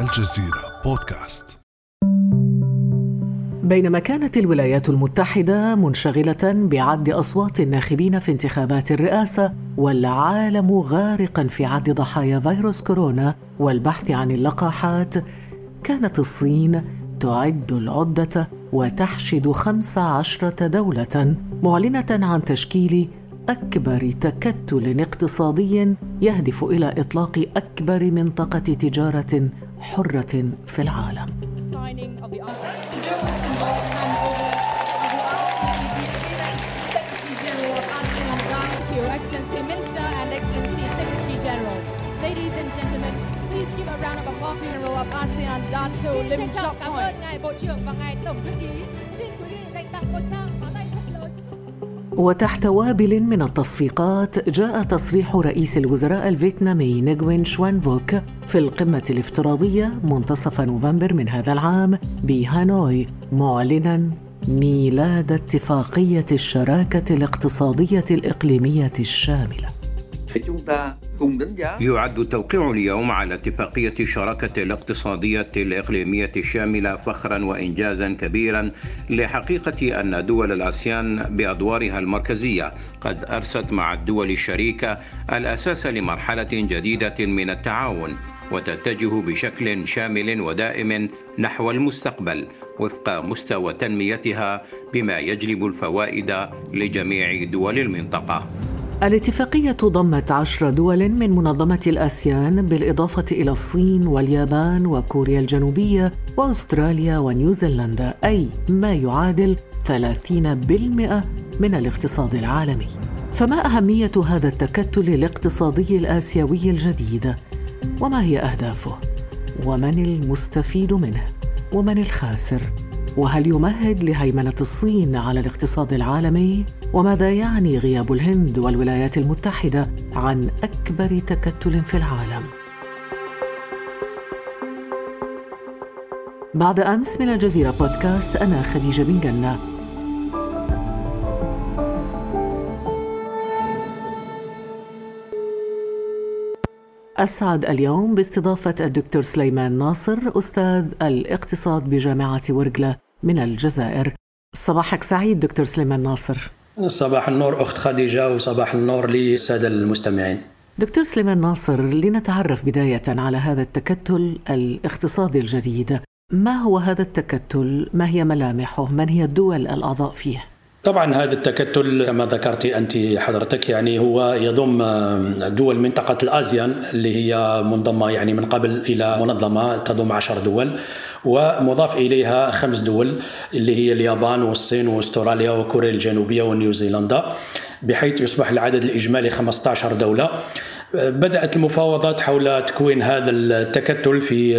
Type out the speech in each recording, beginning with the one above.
الجزيرة بودكاست. بينما كانت الولايات المتحدة منشغلة بعد أصوات الناخبين في انتخابات الرئاسة والعالم غارقا في عد ضحايا فيروس كورونا والبحث عن اللقاحات كانت الصين تعد العدة وتحشد خمس عشرة دولة معلنة عن تشكيل أكبر تكتل اقتصادي يهدف إلى إطلاق أكبر منطقة تجارة حرة في العالم. وتحت وابل من التصفيقات جاء تصريح رئيس الوزراء الفيتنامي نيغوين شوان فوك في القمة الافتراضية منتصف نوفمبر من هذا العام بهانوي معلنا ميلاد اتفاقية الشراكة الاقتصادية الإقليمية الشاملة. يعد التوقيع اليوم على اتفاقية الشراكة الاقتصادية الإقليمية الشاملة فخرا وإنجازا كبيرا لحقيقة أن دول الآسيان بأدوارها المركزية. قد أرست مع الدول الشريكة الأساس لمرحلة جديدة من التعاون وتتجه بشكل شامل ودائم نحو المستقبل وفق مستوى تنميتها بما يجلب الفوائد لجميع دول المنطقة. الاتفاقية ضمت عشر دول من منظمة الآسيان بالإضافة إلى الصين واليابان وكوريا الجنوبية وأستراليا ونيوزيلندا أي ما يعادل 30% من الاقتصاد العالمي فما أهمية هذا التكتل الاقتصادي الآسيوي الجديد؟ وما هي أهدافه؟ ومن المستفيد منه؟ ومن الخاسر؟ وهل يمهد لهيمنة الصين على الاقتصاد العالمي؟ وماذا يعني غياب الهند والولايات المتحدة عن أكبر تكتل في العالم؟ بعد أمس من الجزيرة بودكاست أنا خديجة بن جنة أسعد اليوم باستضافة الدكتور سليمان ناصر أستاذ الاقتصاد بجامعة ورقلة من الجزائر صباحك سعيد دكتور سليمان ناصر صباح النور أخت خديجة وصباح النور للسادة المستمعين دكتور سليمان ناصر لنتعرف بداية على هذا التكتل الاقتصادي الجديد ما هو هذا التكتل؟ ما هي ملامحه؟ من هي الدول الأعضاء فيه؟ طبعا هذا التكتل كما ذكرت أنت حضرتك يعني هو يضم دول منطقة الازيان اللي هي منضمة يعني من قبل إلى منظمة تضم عشر دول ومضاف إليها خمس دول اللي هي اليابان والصين واستراليا وكوريا الجنوبية ونيوزيلندا بحيث يصبح العدد الإجمالي 15 دولة. بدأت المفاوضات حول تكوين هذا التكتل في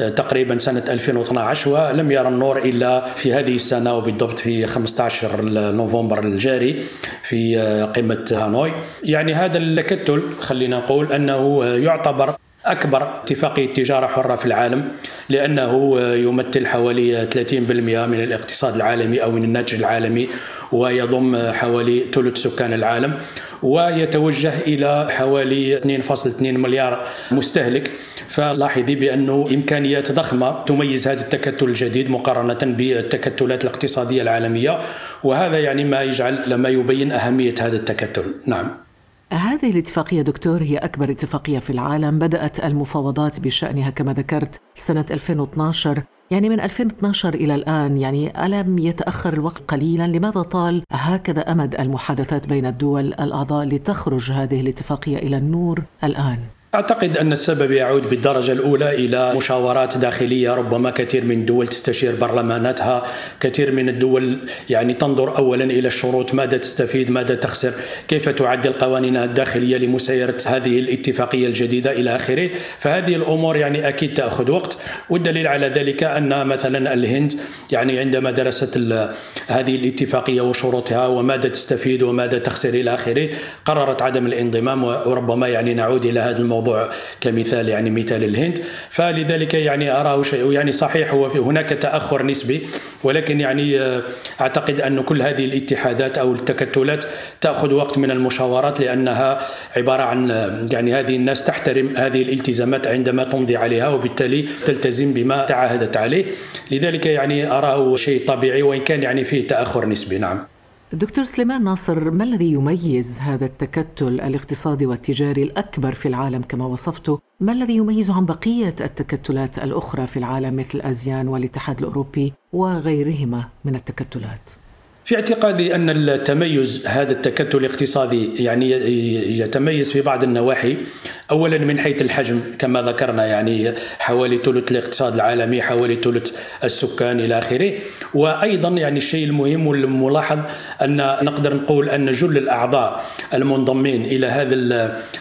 آه، تقريبا سنة 2012 ولم يرى النور إلا في هذه السنة وبالضبط في 15 نوفمبر الجاري في آه، قمة هانوي. يعني هذا التكتل خلينا نقول أنه يعتبر أكبر اتفاقية تجارة حرة في العالم لأنه يمثل حوالي 30% من الاقتصاد العالمي أو من الناتج العالمي ويضم حوالي ثلث سكان العالم ويتوجه إلى حوالي 2.2 مليار مستهلك. فلاحظي بأنه إمكانيات ضخمة تميز هذا التكتل الجديد مقارنة بالتكتلات الاقتصادية العالمية وهذا يعني ما يجعل لما يبين أهمية هذا التكتل. نعم. هذه الاتفاقية دكتور هي أكبر اتفاقية في العالم بدأت المفاوضات بشأنها كما ذكرت سنة 2012 يعني من 2012 إلى الآن يعني ألم يتأخر الوقت قليلا لماذا طال هكذا أمد المحادثات بين الدول الأعضاء لتخرج هذه الاتفاقية إلى النور الآن؟ أعتقد أن السبب يعود بالدرجة الأولى إلى مشاورات داخلية ربما كثير من الدول تستشير برلماناتها كثير من الدول يعني تنظر أولا إلى الشروط ماذا تستفيد ماذا تخسر كيف تعدل قوانينها الداخلية لمسايرة هذه الاتفاقية الجديدة إلى آخره. فهذه الأمور يعني أكيد تأخذ وقت. والدليل على ذلك أن مثلا الهند يعني عندما درست هذه الاتفاقية وشروطها وماذا تستفيد وماذا تخسر إلى آخره قررت عدم الانضمام وربما يعني نعود إلى هذا الموضوع. الموضوع كمثال يعني مثال الهند. فلذلك يعني أراه شيء يعني صحيح هو هناك تأخر نسبي ولكن يعني آه، أعتقد أن كل هذه الاتحادات أو التكتلات تأخذ وقت من المشاورات لأنها عبارة عن آه، يعني هذه الناس تحترم هذه الالتزامات عندما تمضي عليها وبالتالي تلتزم بما تعاهدت عليه. لذلك يعني أراه شيء طبيعي وإن كان يعني فيه تأخر نسبي. نعم. دكتور سليمان ناصر ما الذي يميز هذا التكتل الاقتصادي والتجاري الأكبر في العالم كما وصفته؟ ما الذي يميزه عن بقية التكتلات الأخرى في العالم مثل ازيان والاتحاد الأوروبي وغيرهما من التكتلات؟ في اعتقادي أن التميز هذا التكتل الاقتصادي يعني يتميز في بعض النواحي. اولا من حيث الحجم كما ذكرنا يعني حوالي ثلث الاقتصاد العالمي حوالي ثلث السكان إلى آخره. وأيضا يعني الشيء المهم والملاحظ أن نقدر نقول أن جل الأعضاء المنضمين إلى هذا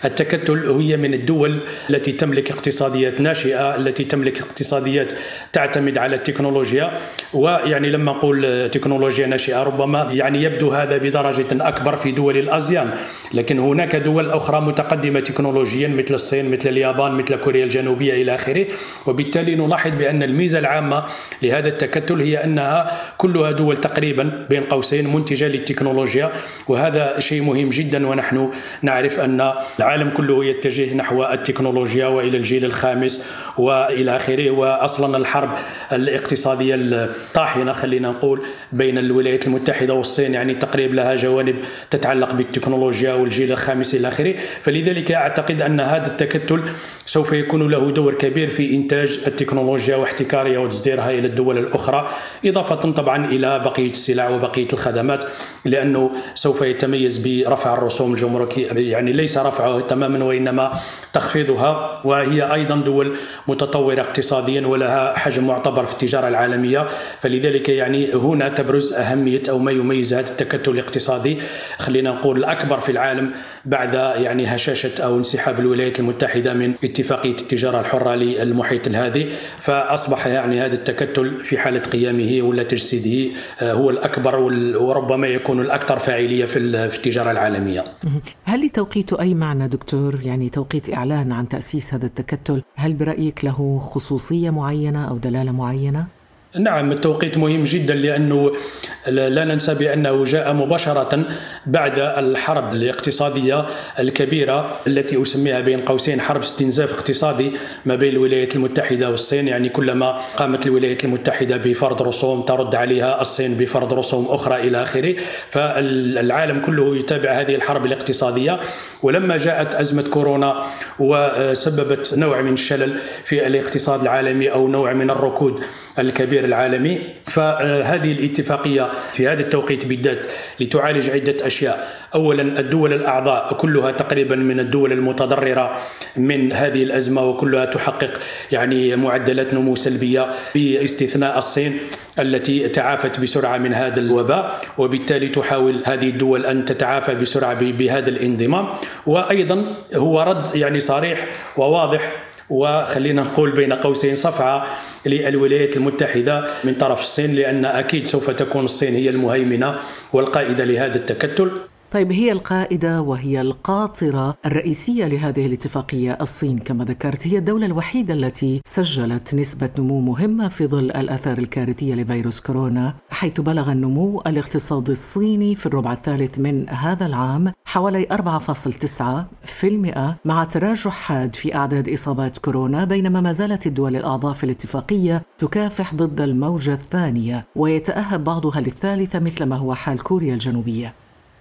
التكتل هي من الدول التي تملك اقتصاديات ناشئة التي تملك اقتصاديات تعتمد على التكنولوجيا. ويعني لما نقول تكنولوجيا ناشئة ربما يعني يبدو هذا بدرجة أكبر في دول الأزيان. لكن هناك دول أخرى متقدمة تكنولوجيا مثل الصين مثل اليابان مثل كوريا الجنوبية إلى آخره. وبالتالي نلاحظ بأن الميزة العامة لهذا التكتل هي أنها كلها دول تقريبا بين قوسين منتجة للتكنولوجيا. وهذا شيء مهم جدا ونحن نعرف أن العالم كله يتجه نحو التكنولوجيا وإلى الجيل الخامس وإلى آخره. واصلا الحرب الاقتصادية الطاحنة خلينا نقول بين الولايات المتحدة والصين يعني تقريبا لها جوانب تتعلق بالتكنولوجيا والجيل الخامس إلى آخره. فلذلك أعتقد أن هذا التكتل سوف يكون له دور كبير في إنتاج التكنولوجيا واحتكارها وتصديرها إلى الدول الأخرى إضافة طبعا إلى بقية السلع وبقية الخدمات لأنه سوف يتميز برفع الرسوم الجمركية يعني ليس رفعها تماما وإنما تخفيضها وهي أيضا دول متطورة اقتصاديا ولها حجم معتبر في التجارة العالمية. فلذلك يعني هنا تبرز أهمية أو ما يميز هذا التكتل الاقتصادي خلينا نقول الأكبر في العالم بعد يعني هشاشة أو انسحاب الولايات المتحدة من اتفاقيه التجارة الحرة للمحيط الهادي فأصبح يعني هذا التكتل في حالة قيامه ولا تجسيده آه، هو الأكبر وربما يكون الأكثر فاعلية في التجارة العالمية. هل لتوقيت أي معنى دكتور يعني توقيت إعلان عن تأسيس هذا التكتل هل برأيك له خصوصية معينة أو دلالة معينة؟ نعم التوقيت مهم جدا لأنه لا ننسى بأنه جاء مباشرة بعد الحرب الاقتصادية الكبيرة التي أسميها بين قوسين حرب استنزاف اقتصادي ما بين الولايات المتحدة والصين يعني كلما قامت الولايات المتحدة بفرض رسوم ترد عليها الصين بفرض رسوم أخرى إلى آخره. فالعالم كله يتابع هذه الحرب الاقتصادية. ولما جاءت أزمة كورونا وسببت نوع من الشلل في الاقتصاد العالمي أو نوع من الركود الكبير العالمي فهذه الاتفاقية في هذا التوقيت بالذات لتعالج عدة أشياء. اولا الدول الأعضاء كلها تقريبا من الدول المتضررة من هذه الأزمة وكلها تحقق يعني معدلات نمو سلبية باستثناء الصين التي تعافت بسرعة من هذا الوباء وبالتالي تحاول هذه الدول أن تتعافى بسرعة بهذا الانضمام. وأيضا هو رد يعني صريح وواضح وخلينا نقول بين قوسين صفعة للولايات المتحدة من طرف الصين لأن أكيد سوف تكون الصين هي المهيمنة والقائدة لهذا التكتل. طيب هي القائدة وهي القاطرة الرئيسية لهذه الاتفاقية الصين كما ذكرت هي الدولة الوحيدة التي سجلت نسبة نمو مهمة في ظل الآثار الكارثية لفيروس كورونا حيث بلغ النمو الاقتصادي الصيني في الربع الثالث من هذا العام حوالي 4.9% مع تراجع حاد في أعداد إصابات كورونا بينما ما زالت الدول الأعضاء في الاتفاقية تكافح ضد الموجة الثانية ويتأهب بعضها للثالثة مثل ما هو حال كوريا الجنوبية.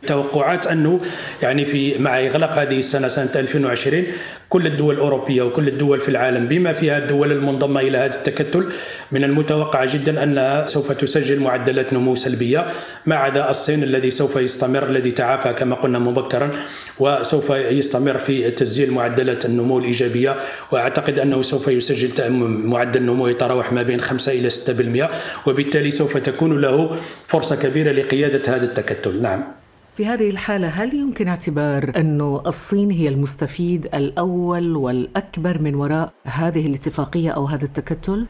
توقعات أنه يعني في مع اغلاق هذه السنة سنة 2020 كل الدول الأوروبية وكل الدول في العالم بما فيها الدول المنضمة إلى هذا التكتل من المتوقع جدا أنها سوف تسجل معدلات نمو سلبية ما عدا الصين الذي سوف يستمر الذي تعافى كما قلنا مبكرا وسوف يستمر في تسجيل معدلات النمو الإيجابية. وأعتقد أنه سوف يسجل معدل نمو يتراوح ما بين 5 إلى 6% وبالتالي سوف تكون له فرصة كبيرة لقيادة هذا التكتل. نعم. في هذه الحالة هل يمكن اعتبار أن الصين هي المستفيد الأول والأكبر من وراء هذه الاتفاقية أو هذا التكتل؟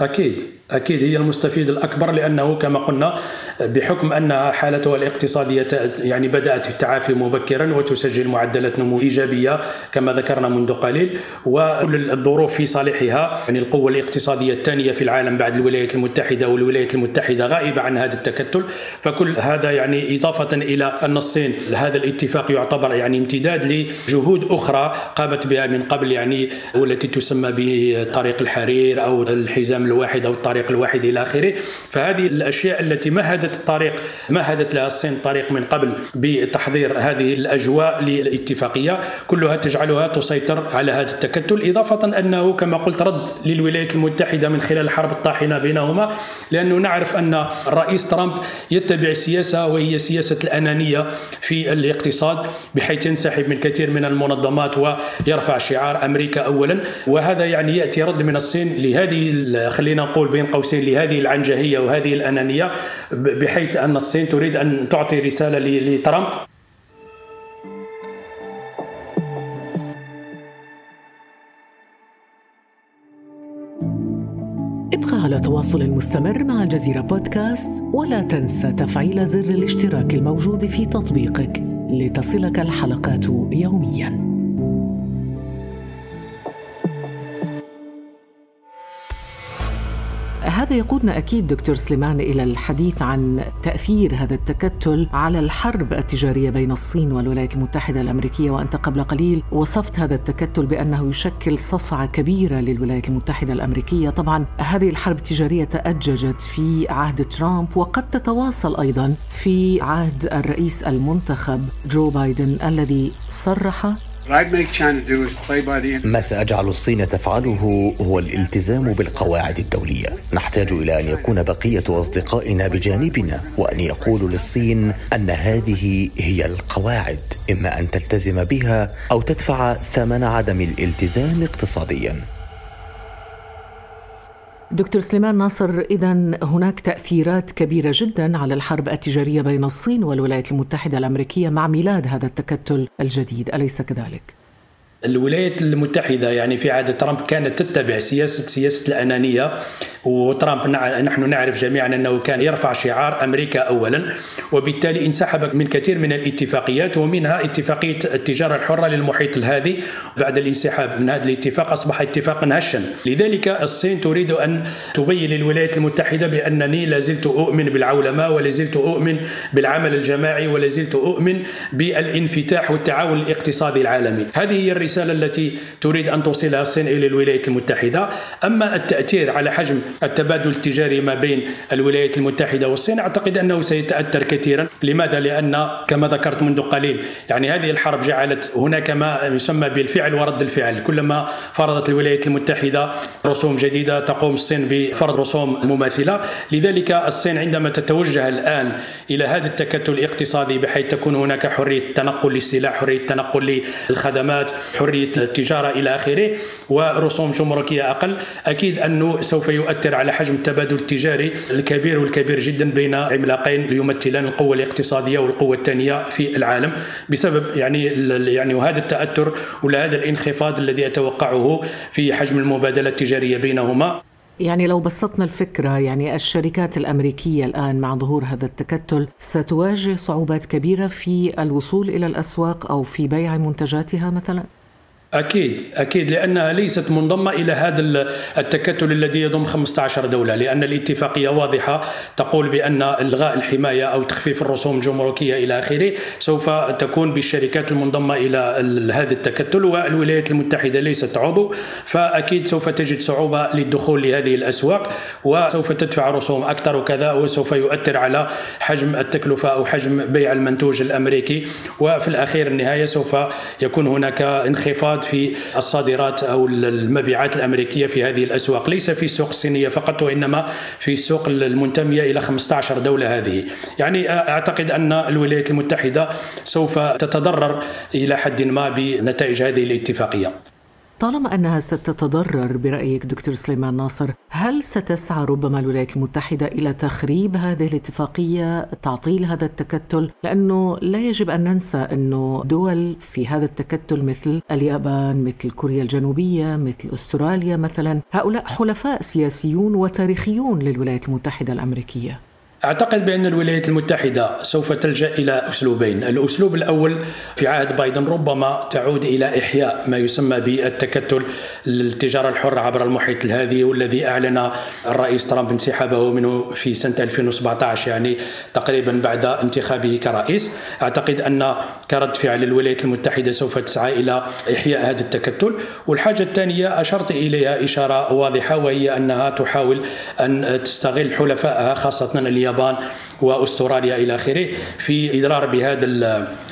أكيد أكيد هي المستفيد الأكبر لأنه كما قلنا بحكم أن حالتها الاقتصادية يعني بدأت التعافي مبكرا وتسجل معدلات نمو إيجابية كما ذكرنا منذ قليل وكل الظروف في صالحها يعني القوة الاقتصادية الثانية في العالم بعد الولايات المتحدة والولايات المتحدة غائبة عن هذا التكتل فكل هذا يعني إضافة إلى أن الصين هذا الاتفاق يعتبر يعني امتداد لجهود أخرى قامت بها من قبل يعني والتي تسمى بطريق الحرير أو الحزام الواحد أو الطريق الواحد إلى آخره. فهذه الأشياء التي مهدت الطريق مهدت لها الصين طريق من قبل بتحضير هذه الأجواء للاتفاقية. كلها تجعلها تسيطر على هذا التكتل إضافة أنه كما قلت رد للولايات المتحدة من خلال الحرب الطاحنة بينهما لأنه نعرف أن الرئيس ترامب يتبع سياسة وهي سياسة الأنانية في الاقتصاد بحيث ينسحب من كثير من المنظمات ويرفع شعار أمريكا اولا. وهذا يعني يأتي رد من الصين لهذه خلينا نقول بين قوسين لهذه العنجهية وهذه الأنانية بحيث أن الصين تريد أن تعطي رسالة لترامب. ابقى على تواصل مستمر مع الجزيرة بودكاست ولا تنسى تفعيل زر الاشتراك الموجود في تطبيقك لتصلك الحلقات يومياً. هذا يقودنا أكيد دكتور سليمان إلى الحديث عن تأثير هذا التكتل على الحرب التجارية بين الصين والولايات المتحدة الأمريكية وأنت قبل قليل وصفت هذا التكتل بأنه يشكل صفعة كبيرة للولايات المتحدة الأمريكية، طبعا هذه الحرب التجارية تأججت في عهد ترامب وقد تتواصل أيضا في عهد الرئيس المنتخب جو بايدن الذي صرح ما سأجعل الصين تفعله هو الالتزام بالقواعد الدولية. نحتاج إلى أن يكون بقية أصدقائنا بجانبنا وأن يقولوا للصين أن هذه هي القواعد إما أن تلتزم بها أو تدفع ثمن عدم الالتزام اقتصادياً. دكتور سليمان ناصر اذا هناك تأثيرات كبيرة جدا على الحرب التجارية بين الصين والولايات المتحدة الأمريكية مع ميلاد هذا التكتل الجديد أليس كذلك؟ الولايات المتحدة يعني في عهد ترامب كانت تتبع سياسه سياسة الأنانية وترامب نحن نعرف جميعا أنه كان يرفع شعار أمريكا اولا وبالتالي انسحب من كثير من الاتفاقيات ومنها اتفاقية التجارة الحرة للمحيط الهادي. بعد الانسحاب من هذا الاتفاق أصبح اتفاقا هشا. لذلك الصين تريد أن تبين للولايات المتحدة بأنني لازلت أؤمن بالعولمة ولازلت أؤمن بالعمل الجماعي ولازلت أؤمن بالانفتاح والتعاون الاقتصادي العالمي. هذه هي الرسالة التي تريد أن توصلها الصين إلى الولايات المتحدة. أما التأثير على حجم التبادل التجاري ما بين الولايات المتحدة والصين أعتقد أنه سيتأثر كثيرا. لماذا؟ لأن كما ذكرت منذ قليل يعني هذه الحرب جعلت هناك ما يسمى بالفعل ورد الفعل. كلما فرضت الولايات المتحدة رسوم جديدة تقوم الصين بفرض رسوم مماثلة. لذلك الصين عندما تتوجه الآن إلى هذا التكتل الاقتصادي بحيث تكون هناك حرية تنقل للسلاح حرية تنقل للخدمات حرية التجارة إلى آخره ورسوم جمركية أقل. أكيد أنه سوف يؤثر على حجم التبادل التجاري الكبير والكبير جدا بين عملاقين يمثلان القوة الاقتصادية والقوة الثانية في العالم. بسبب يعني يعني وهذا التأثر ولا هذا الانخفاض الذي أتوقعه في حجم المبادلة التجارية بينهما. يعني لو بسطنا الفكرة يعني الشركات الأمريكية الآن مع ظهور هذا التكتل ستواجه صعوبات كبيرة في الوصول إلى الأسواق أو في بيع منتجاتها مثلاً؟ أكيد أكيد لأنها ليست منضمة إلى هذا التكتل الذي يضم 15 دولة لأن الاتفاقية واضحة تقول بأن إلغاء الحماية أو تخفيف الرسوم الجمركية إلى آخره سوف تكون بالشركات المنضمة إلى هذا التكتل والولايات المتحدة ليست عضو فأكيد سوف تجد صعوبة للدخول لهذه الأسواق وسوف تدفع رسوم أكثر وكذا وسوف يؤثر على حجم التكلفة أو حجم بيع المنتوج الأمريكي وفي الأخير النهاية سوف يكون هناك انخفاض الانخفاض في الصادرات أو المبيعات الأمريكية في هذه الأسواق. ليس في السوق الصينيه فقط وإنما في السوق المنتمية إلى 15 دولة هذه. يعني أعتقد أن الولايات المتحدة سوف تتضرر إلى حد ما بنتائج هذه الاتفاقية. طالما أنها ستتضرر برأيك دكتور سليمان ناصر هل ستسعى ربما الولايات المتحدة إلى تخريب هذه الاتفاقية تعطيل هذا التكتل؟ لأنه لا يجب أن ننسى أنه دول في هذا التكتل مثل اليابان مثل كوريا الجنوبية مثل أستراليا مثلا هؤلاء حلفاء سياسيون وتاريخيون للولايات المتحدة الأمريكية. أعتقد بأن الولايات المتحدة سوف تلجأ إلى أسلوبين. الأسلوب الأول في عهد بايدن ربما تعود إلى إحياء ما يسمى بالتكتل التجارة الحرة عبر المحيط الهادي والذي أعلن الرئيس ترامب انسحابه منه في سنة 2017 يعني تقريبا بعد انتخابه كرئيس. أعتقد أن كرد فعل الولايات المتحدة سوف تسعى إلى إحياء هذا التكتل. والحاجة الثانية أشرت إليها إشارة واضحة وهي أنها تحاول أن تستغل حلفائها خاصة اليابان اليابان وأستراليا إلى آخره في اضرار بهذا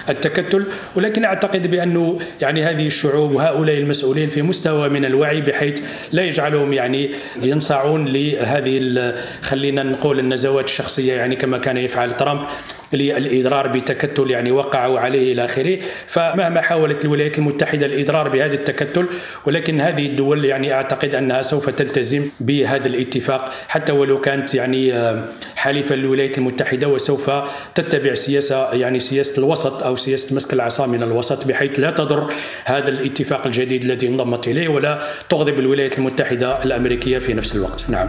التكتل. ولكن أعتقد بانه يعني هذه الشعوب وهؤلاء المسؤولين في مستوى من الوعي بحيث لا يجعلهم يعني ينصاعون لهذه خلينا نقول النزوات الشخصية يعني كما كان يفعل ترامب للاضرار بتكتل يعني وقعوا عليه إلى آخره. فمهما حاولت الولايات المتحدة الاضرار بهذا التكتل ولكن هذه الدول يعني أعتقد أنها سوف تلتزم بهذا الاتفاق. حتى ولو كانت يعني حليفة للولايات المتحدة وسوف تتبع سياسة يعني سياسة الوسط أو سياسة مسك العصا من الوسط بحيث لا تضر هذا الاتفاق الجديد الذي انضمت إليه ولا تغضب الولايات المتحدة الأمريكية في نفس الوقت. نعم.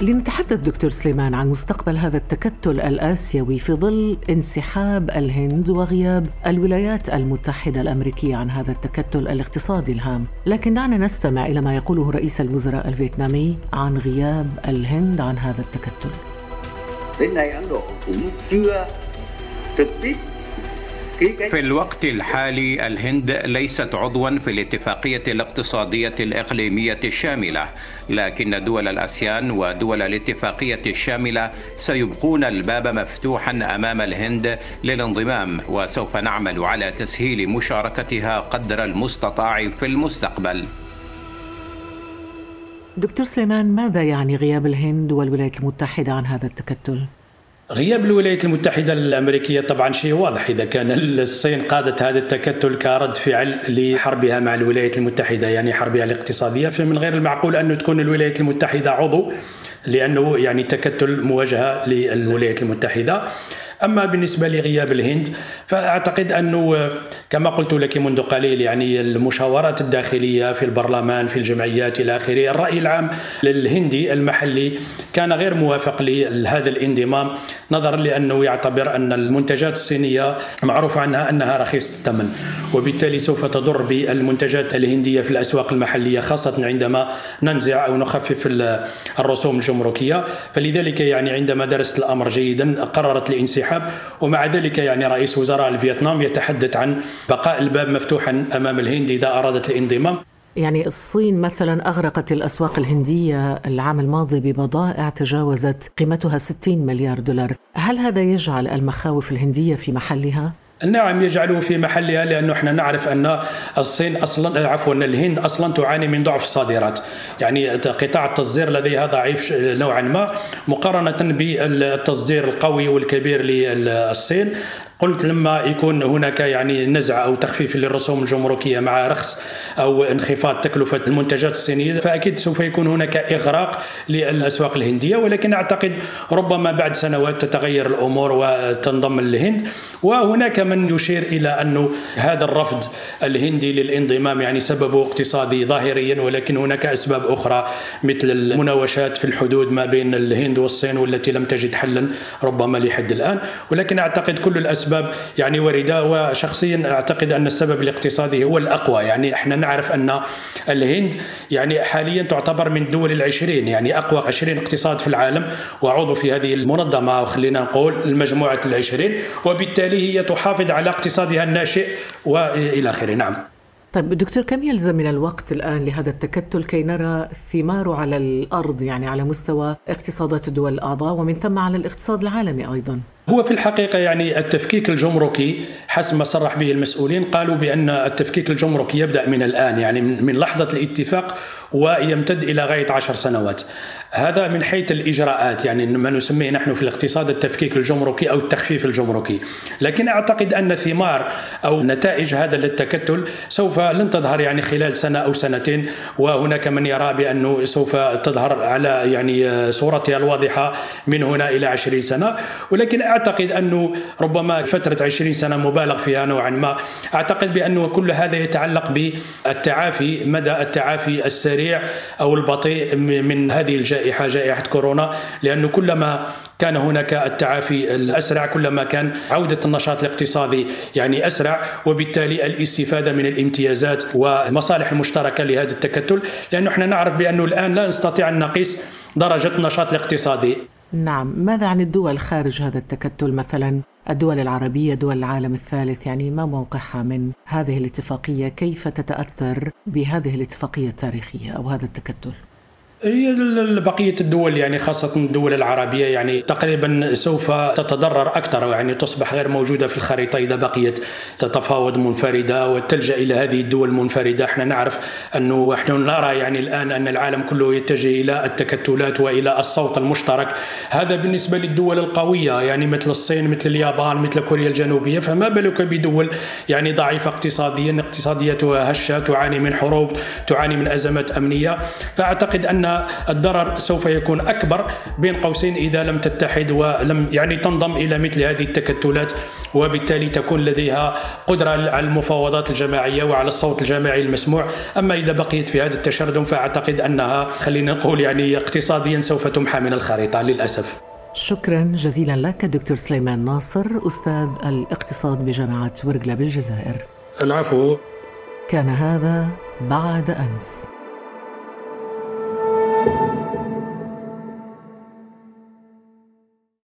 لنتحدث دكتور سليمان عن مستقبل هذا التكتل الآسيوي في ظل انسحاب الهند وغياب الولايات المتحدة الأمريكية عن هذا التكتل الاقتصادي الهام. لكن دعنا نستمع إلى ما يقوله رئيس الوزراء الفيتنامي عن غياب الهند عن هذا التكتل. في الوقت الحالي الهند ليست عضوا في الاتفاقية الاقتصادية الإقليمية الشاملة لكن دول الأسيان ودول الاتفاقية الشاملة سيبقون الباب مفتوحا أمام الهند للانضمام وسوف نعمل على تسهيل مشاركتها قدر المستطاع في المستقبل. دكتور سليمان ماذا يعني غياب الهند والولايات المتحدة عن هذا التكتل؟ غياب الولايات المتحدة الأمريكية طبعا شيء واضح إذا كان الصين قادت هذا التكتل كرد فعل لحربها مع الولايات المتحدة يعني حربها الاقتصادية فمن غير المعقول أن تكون الولايات المتحدة عضو لأنه يعني تكتل مواجهة للولايات المتحدة أما بالنسبة لغياب الهند فأعتقد أنه كما قلت لك منذ قليل يعني المشاورات الداخلية في البرلمان في الجمعيات إلى آخره الرأي العام للهندي المحلي كان غير موافق لهذا الانضمام نظرا لأنه يعتبر أن المنتجات الصينية معروف عنها أنها رخيصة الثمن وبالتالي سوف تضر بالمنتجات الهندية في الأسواق المحلية خاصة عندما ننزع أو نخفف الرسوم الجمركية. فلذلك يعني عندما درست الأمر جيدا قررت الانسحاب الانسحاب ومع ذلك يعني رئيس وزراء الفيتنام يتحدث عن بقاء الباب مفتوحا أمام الهند إذا أرادت الانضمام يعني الصين مثلا أغرقت الأسواق الهندية العام الماضي ببضائع تجاوزت قيمتها 60 مليار دولار هل هذا يجعل المخاوف الهندية في محلها؟ نعم يجعله في محلها لأنه إحنا نعرف أن الصين أصلا عفوا الهند أصلا تعاني من ضعف الصادرات يعني قطاع التصدير لديها ضعيف نوعا ما مقارنة بالتصدير القوي والكبير للصين. قلت لما يكون هناك يعني نزع أو تخفيف للرسوم الجمركية مع رخص أو انخفاض تكلفة المنتجات الصينية فأكيد سوف يكون هناك إغراق للأسواق الهندية ولكن أعتقد ربما بعد سنوات تتغير الأمور وتنضم الهند وهناك من يشير إلى انه هذا الرفض الهندي للانضمام يعني سببه اقتصادي ظاهريا ولكن هناك أسباب أخرى مثل المناوشات في الحدود ما بين الهند والصين والتي لم تجد حلا ربما لحد الآن. ولكن أعتقد كل الأسباب يعني واردة وشخصيا أعتقد أن السبب الاقتصادي هو الأقوى يعني إحنا نعرف أن الهند يعني حاليا تعتبر من دول العشرين يعني أقوى عشرين اقتصاد في العالم وعضو في هذه المنظمة خلينا نقول المجموعة العشرين وبالتالي هي تحافظ على اقتصادها الناشئ وإلى آخره. نعم. طيب دكتور كم يلزم من الوقت الآن لهذا التكتل كي نرى ثماره على الأرض يعني على مستوى اقتصادات الدول الأعضاء ومن ثم على الاقتصاد العالمي أيضاً؟ هو في الحقيقة يعني التفكيك الجمركي حسب ما صرح به المسؤولين قالوا بأن التفكيك الجمركي يبدأ من الآن يعني من لحظة الاتفاق ويمتد إلى غاية عشر سنوات هذا من حيث الإجراءات يعني ما نسميه نحن في الاقتصاد التفكيك الجمركي أو التخفيف الجمركي، لكن أعتقد أن ثمار أو نتائج هذا التكتل سوف لن تظهر يعني خلال سنة أو سنتين وهناك من يرى بأنه سوف تظهر على يعني صورتها الواضحة من هنا إلى 20 سنة، ولكن أعتقد أنه ربما فترة 20 سنة مبالغ فيها نوعا ما، أعتقد بأنه كل هذا يتعلق بالتعافي مدى التعافي السريع أو البطيء من هذه الجائحه جائحة جائحة كورونا لأنه كلما كان هناك التعافي الأسرع كلما كان عودة النشاط الاقتصادي يعني أسرع وبالتالي الاستفادة من الامتيازات والمصالح المشتركة لهذا التكتل. لأنه إحنا نعرف بأنه الآن لا نستطيع أن نقيس درجة النشاط الاقتصادي. نعم. ماذا عن الدول خارج هذا التكتل مثلا؟ الدول العربية دول العالم الثالث يعني ما موقعها من هذه الاتفاقية؟ كيف تتأثر بهذه الاتفاقية التاريخية أو هذا التكتل؟ هي بقية الدول يعني خاصة الدول العربية يعني تقريبا سوف تتضرر أكثر يعني تصبح غير موجودة في الخريطة إذا بقيت تتفاوض منفردة وتلجأ إلى هذه الدول المنفرده إحنا نعرف أنه نحن نرى يعني الآن أن العالم كله يتجه إلى التكتلات وإلى الصوت المشترك. هذا بالنسبة للدول القوية يعني مثل الصين مثل اليابان مثل كوريا الجنوبية. فما بالك بدول يعني ضعيفة اقتصاديا؟ اقتصاديتها هشة تعاني من حروب تعاني من أزمات أمنية. فأعتقد الضرر سوف يكون أكبر بين قوسين إذا لم تتحد ولم يعني تنضم إلى مثل هذه التكتلات. وبالتالي تكون لديها قدرة على المفاوضات الجماعية وعلى الصوت الجماعي المسموع. أما إذا بقيت في هذا التشرذم فأعتقد أنها خلينا نقول يعني اقتصاديا سوف تمحى من الخريطة للأسف. شكرا جزيلا لك دكتور سليمان ناصر أستاذ الاقتصاد بجامعة ورقله بالجزائر العفو. كان هذا بعد أمس.